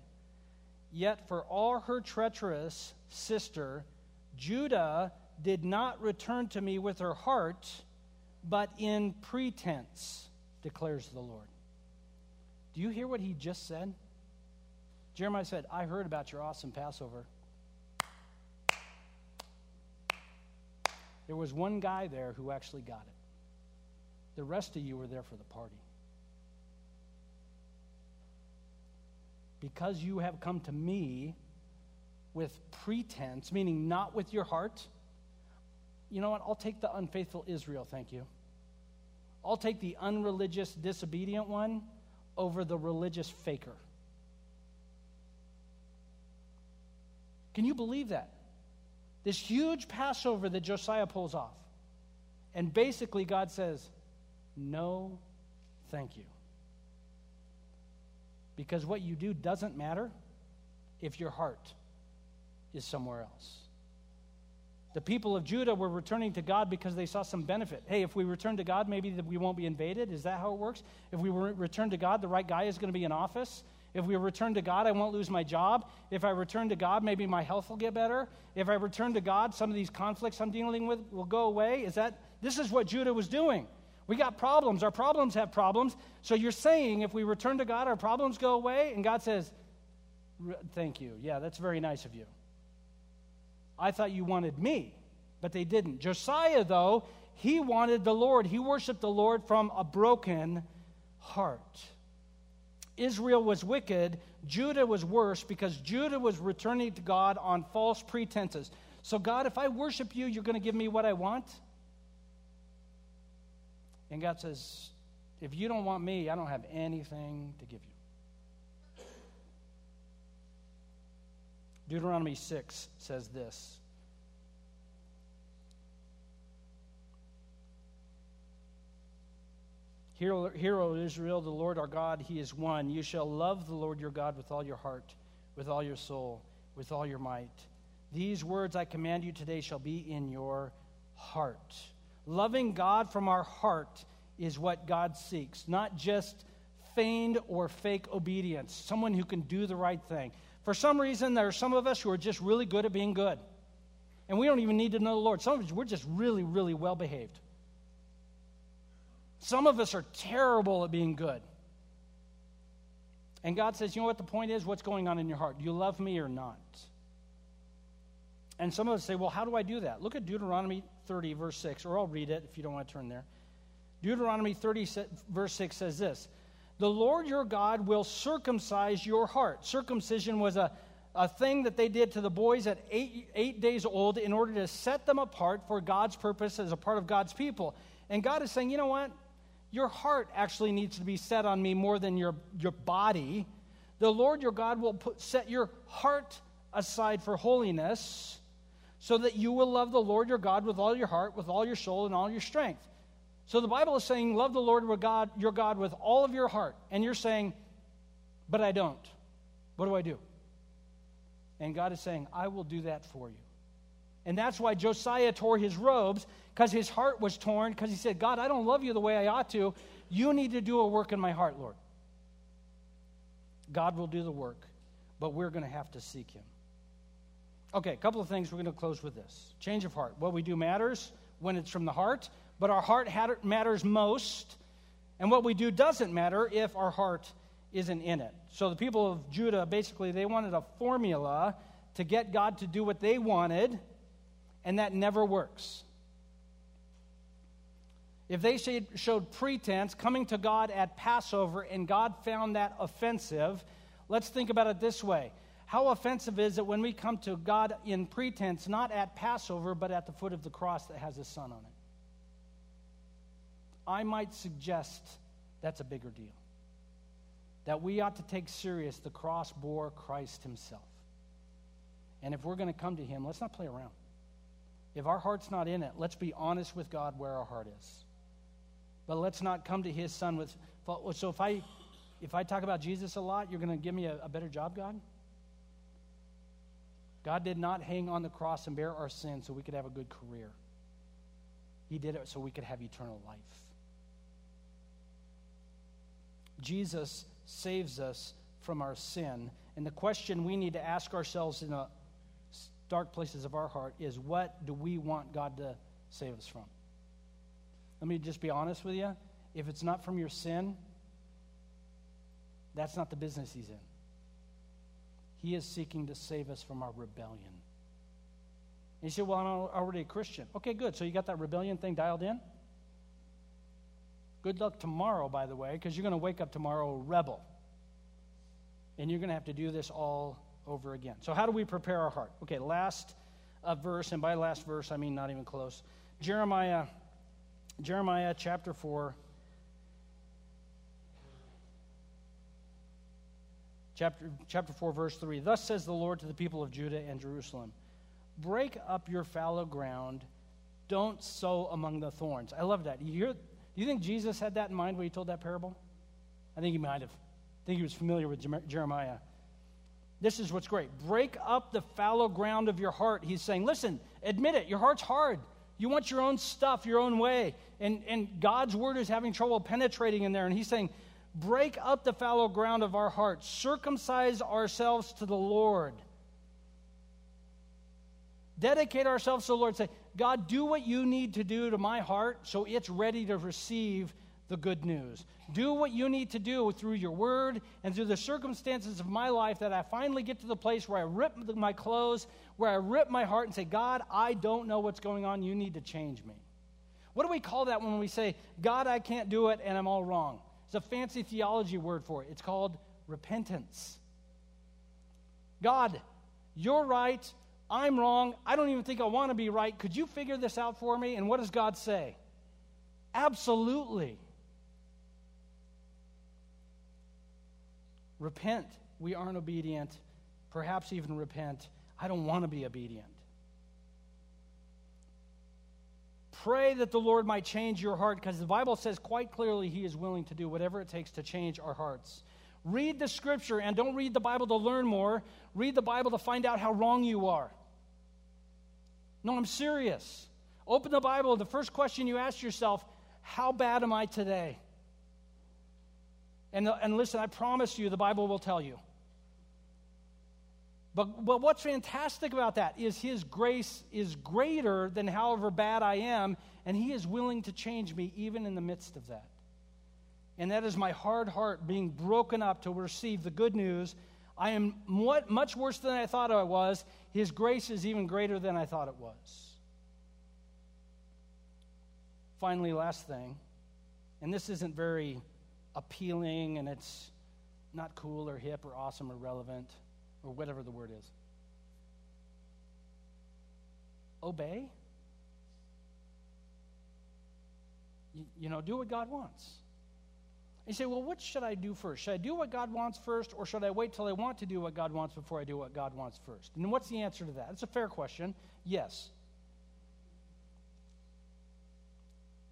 Yet for all her treacherous sister, Judah did not return to me with her heart but in pretense, declares the Lord. Do you hear what he just said? Jeremiah said, I heard about your awesome Passover. There was one guy there who actually got it. The rest of you were there for the party. Because you have come to me with pretense, meaning not with your heart, you know what? I'll take the unfaithful Israel, thank you. I'll take the unreligious, disobedient one over the religious faker. Can you believe that? This huge Passover that Josiah pulls off. And basically, God says, No, thank you. Because what you do doesn't matter if your heart is somewhere else. The people of Judah were returning to God because they saw some benefit. Hey, if we return to God, maybe we won't be invaded. Is that how it works? If we return to God, the right guy is going to be in office. If we return to God, I won't lose my job. If I return to God, maybe my health will get better. If I return to God, some of these conflicts I'm dealing with will go away. Is that this is what Judah was doing? We got problems. Our problems have problems. So you're saying if we return to God, our problems go away? And God says, Thank you. Yeah, that's very nice of you. I thought you wanted me, but they didn't. Josiah, though, he wanted the Lord. He worshiped the Lord from a broken heart. Israel was wicked, Judah was worse because Judah was returning to God on false pretenses. So, God, if I worship you, you're going to give me what I want? And God says, if you don't want me, I don't have anything to give you. Deuteronomy 6 says this Hear, hear, O Israel, the Lord our God, He is one. You shall love the Lord your God with all your heart, with all your soul, with all your might. These words I command you today shall be in your heart. Loving God from our heart is what God seeks, not just feigned or fake obedience, someone who can do the right thing. For some reason, there are some of us who are just really good at being good. And we don't even need to know the Lord. Some of us, we're just really, really well behaved. Some of us are terrible at being good. And God says, you know what the point is? What's going on in your heart? Do you love me or not? And some of us say, well, how do I do that? Look at Deuteronomy 30, verse 6, or I'll read it if you don't want to turn there. Deuteronomy 30, verse 6 says this The Lord your God will circumcise your heart. Circumcision was a, a thing that they did to the boys at eight, eight days old in order to set them apart for God's purpose as a part of God's people. And God is saying, you know what? Your heart actually needs to be set on me more than your, your body. The Lord your God will put, set your heart aside for holiness so that you will love the Lord your God with all your heart, with all your soul, and all your strength. So the Bible is saying, love the Lord your God, your God with all of your heart. And you're saying, but I don't. What do I do? And God is saying, I will do that for you. And that's why Josiah tore his robes, because his heart was torn, because he said, God, I don't love you the way I ought to. You need to do a work in my heart, Lord. God will do the work, but we're going to have to seek him. Okay, a couple of things we're going to close with this. Change of heart. What we do matters when it's from the heart, but our heart matters most, and what we do doesn't matter if our heart isn't in it. So the people of Judah basically they wanted a formula to get God to do what they wanted, and that never works. If they showed pretense coming to God at Passover and God found that offensive, let's think about it this way how offensive is it when we come to God in pretense, not at Passover, but at the foot of the cross that has his son on it? I might suggest that's a bigger deal. That we ought to take serious the cross bore Christ himself. And if we're going to come to him, let's not play around. If our heart's not in it, let's be honest with God where our heart is. But let's not come to his son with so if I if I talk about Jesus a lot, you're going to give me a, a better job, God? God did not hang on the cross and bear our sins so we could have a good career. He did it so we could have eternal life. Jesus saves us from our sin. And the question we need to ask ourselves in the dark places of our heart is what do we want God to save us from? Let me just be honest with you. If it's not from your sin, that's not the business he's in. He is seeking to save us from our rebellion. And you say, Well, I'm already a Christian. Okay, good. So you got that rebellion thing dialed in? Good luck tomorrow, by the way, because you're going to wake up tomorrow a rebel. And you're going to have to do this all over again. So, how do we prepare our heart? Okay, last uh, verse, and by last verse, I mean not even close. Jeremiah, Jeremiah chapter 4. Chapter, chapter 4, verse 3 Thus says the Lord to the people of Judah and Jerusalem Break up your fallow ground, don't sow among the thorns. I love that. You hear, do you think Jesus had that in mind when he told that parable? I think he might have. I think he was familiar with Jeremiah. This is what's great. Break up the fallow ground of your heart. He's saying, listen, admit it, your heart's hard. You want your own stuff, your own way. And, and God's word is having trouble penetrating in there. And he's saying, break up the fallow ground of our hearts, circumcise ourselves to the Lord. Dedicate ourselves to the Lord. Say, God, do what you need to do to my heart so it's ready to receive the good news. Do what you need to do through your word and through the circumstances of my life that I finally get to the place where I rip my clothes, where I rip my heart and say, God, I don't know what's going on. You need to change me. What do we call that when we say, God, I can't do it and I'm all wrong? It's a fancy theology word for it. It's called repentance. God, you're right. I'm wrong. I don't even think I want to be right. Could you figure this out for me? And what does God say? Absolutely. Repent. We aren't obedient. Perhaps even repent. I don't want to be obedient. Pray that the Lord might change your heart because the Bible says quite clearly He is willing to do whatever it takes to change our hearts. Read the scripture and don't read the Bible to learn more. Read the Bible to find out how wrong you are. No, I'm serious. Open the Bible. The first question you ask yourself how bad am I today? And, and listen, I promise you, the Bible will tell you. But, but what's fantastic about that is His grace is greater than however bad I am, and He is willing to change me even in the midst of that. And that is my hard heart being broken up to receive the good news. I am much worse than I thought I was. His grace is even greater than I thought it was. Finally, last thing, and this isn't very appealing and it's not cool or hip or awesome or relevant or whatever the word is. Obey. You, you know, do what God wants. You say, well, what should I do first? Should I do what God wants first, or should I wait till I want to do what God wants before I do what God wants first? And what's the answer to that? It's a fair question. Yes.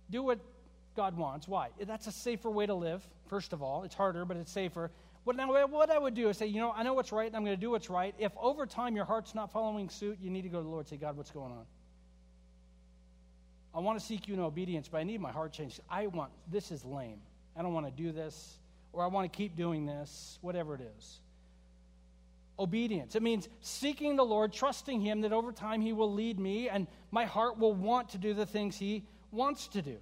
Do what God wants. Why? That's a safer way to live, first of all. It's harder, but it's safer. What, now, what I would do is say, you know, I know what's right, and I'm going to do what's right. If over time your heart's not following suit, you need to go to the Lord and say, God, what's going on? I want to seek you in obedience, but I need my heart changed. I want, this is lame. I don't want to do this, or I want to keep doing this, whatever it is. Obedience. It means seeking the Lord, trusting Him that over time He will lead me, and my heart will want to do the things He wants to do.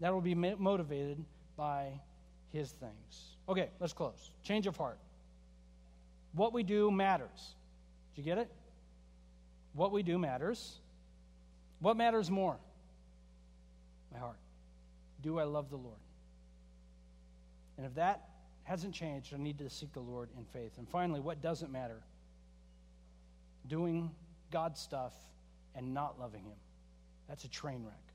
That will be motivated by his things. Okay, let's close. Change of heart. What we do matters. Did you get it? What we do matters. What matters more? My heart. Do I love the Lord? And if that hasn't changed, I need to seek the Lord in faith. And finally, what doesn't matter? Doing God's stuff and not loving Him. That's a train wreck.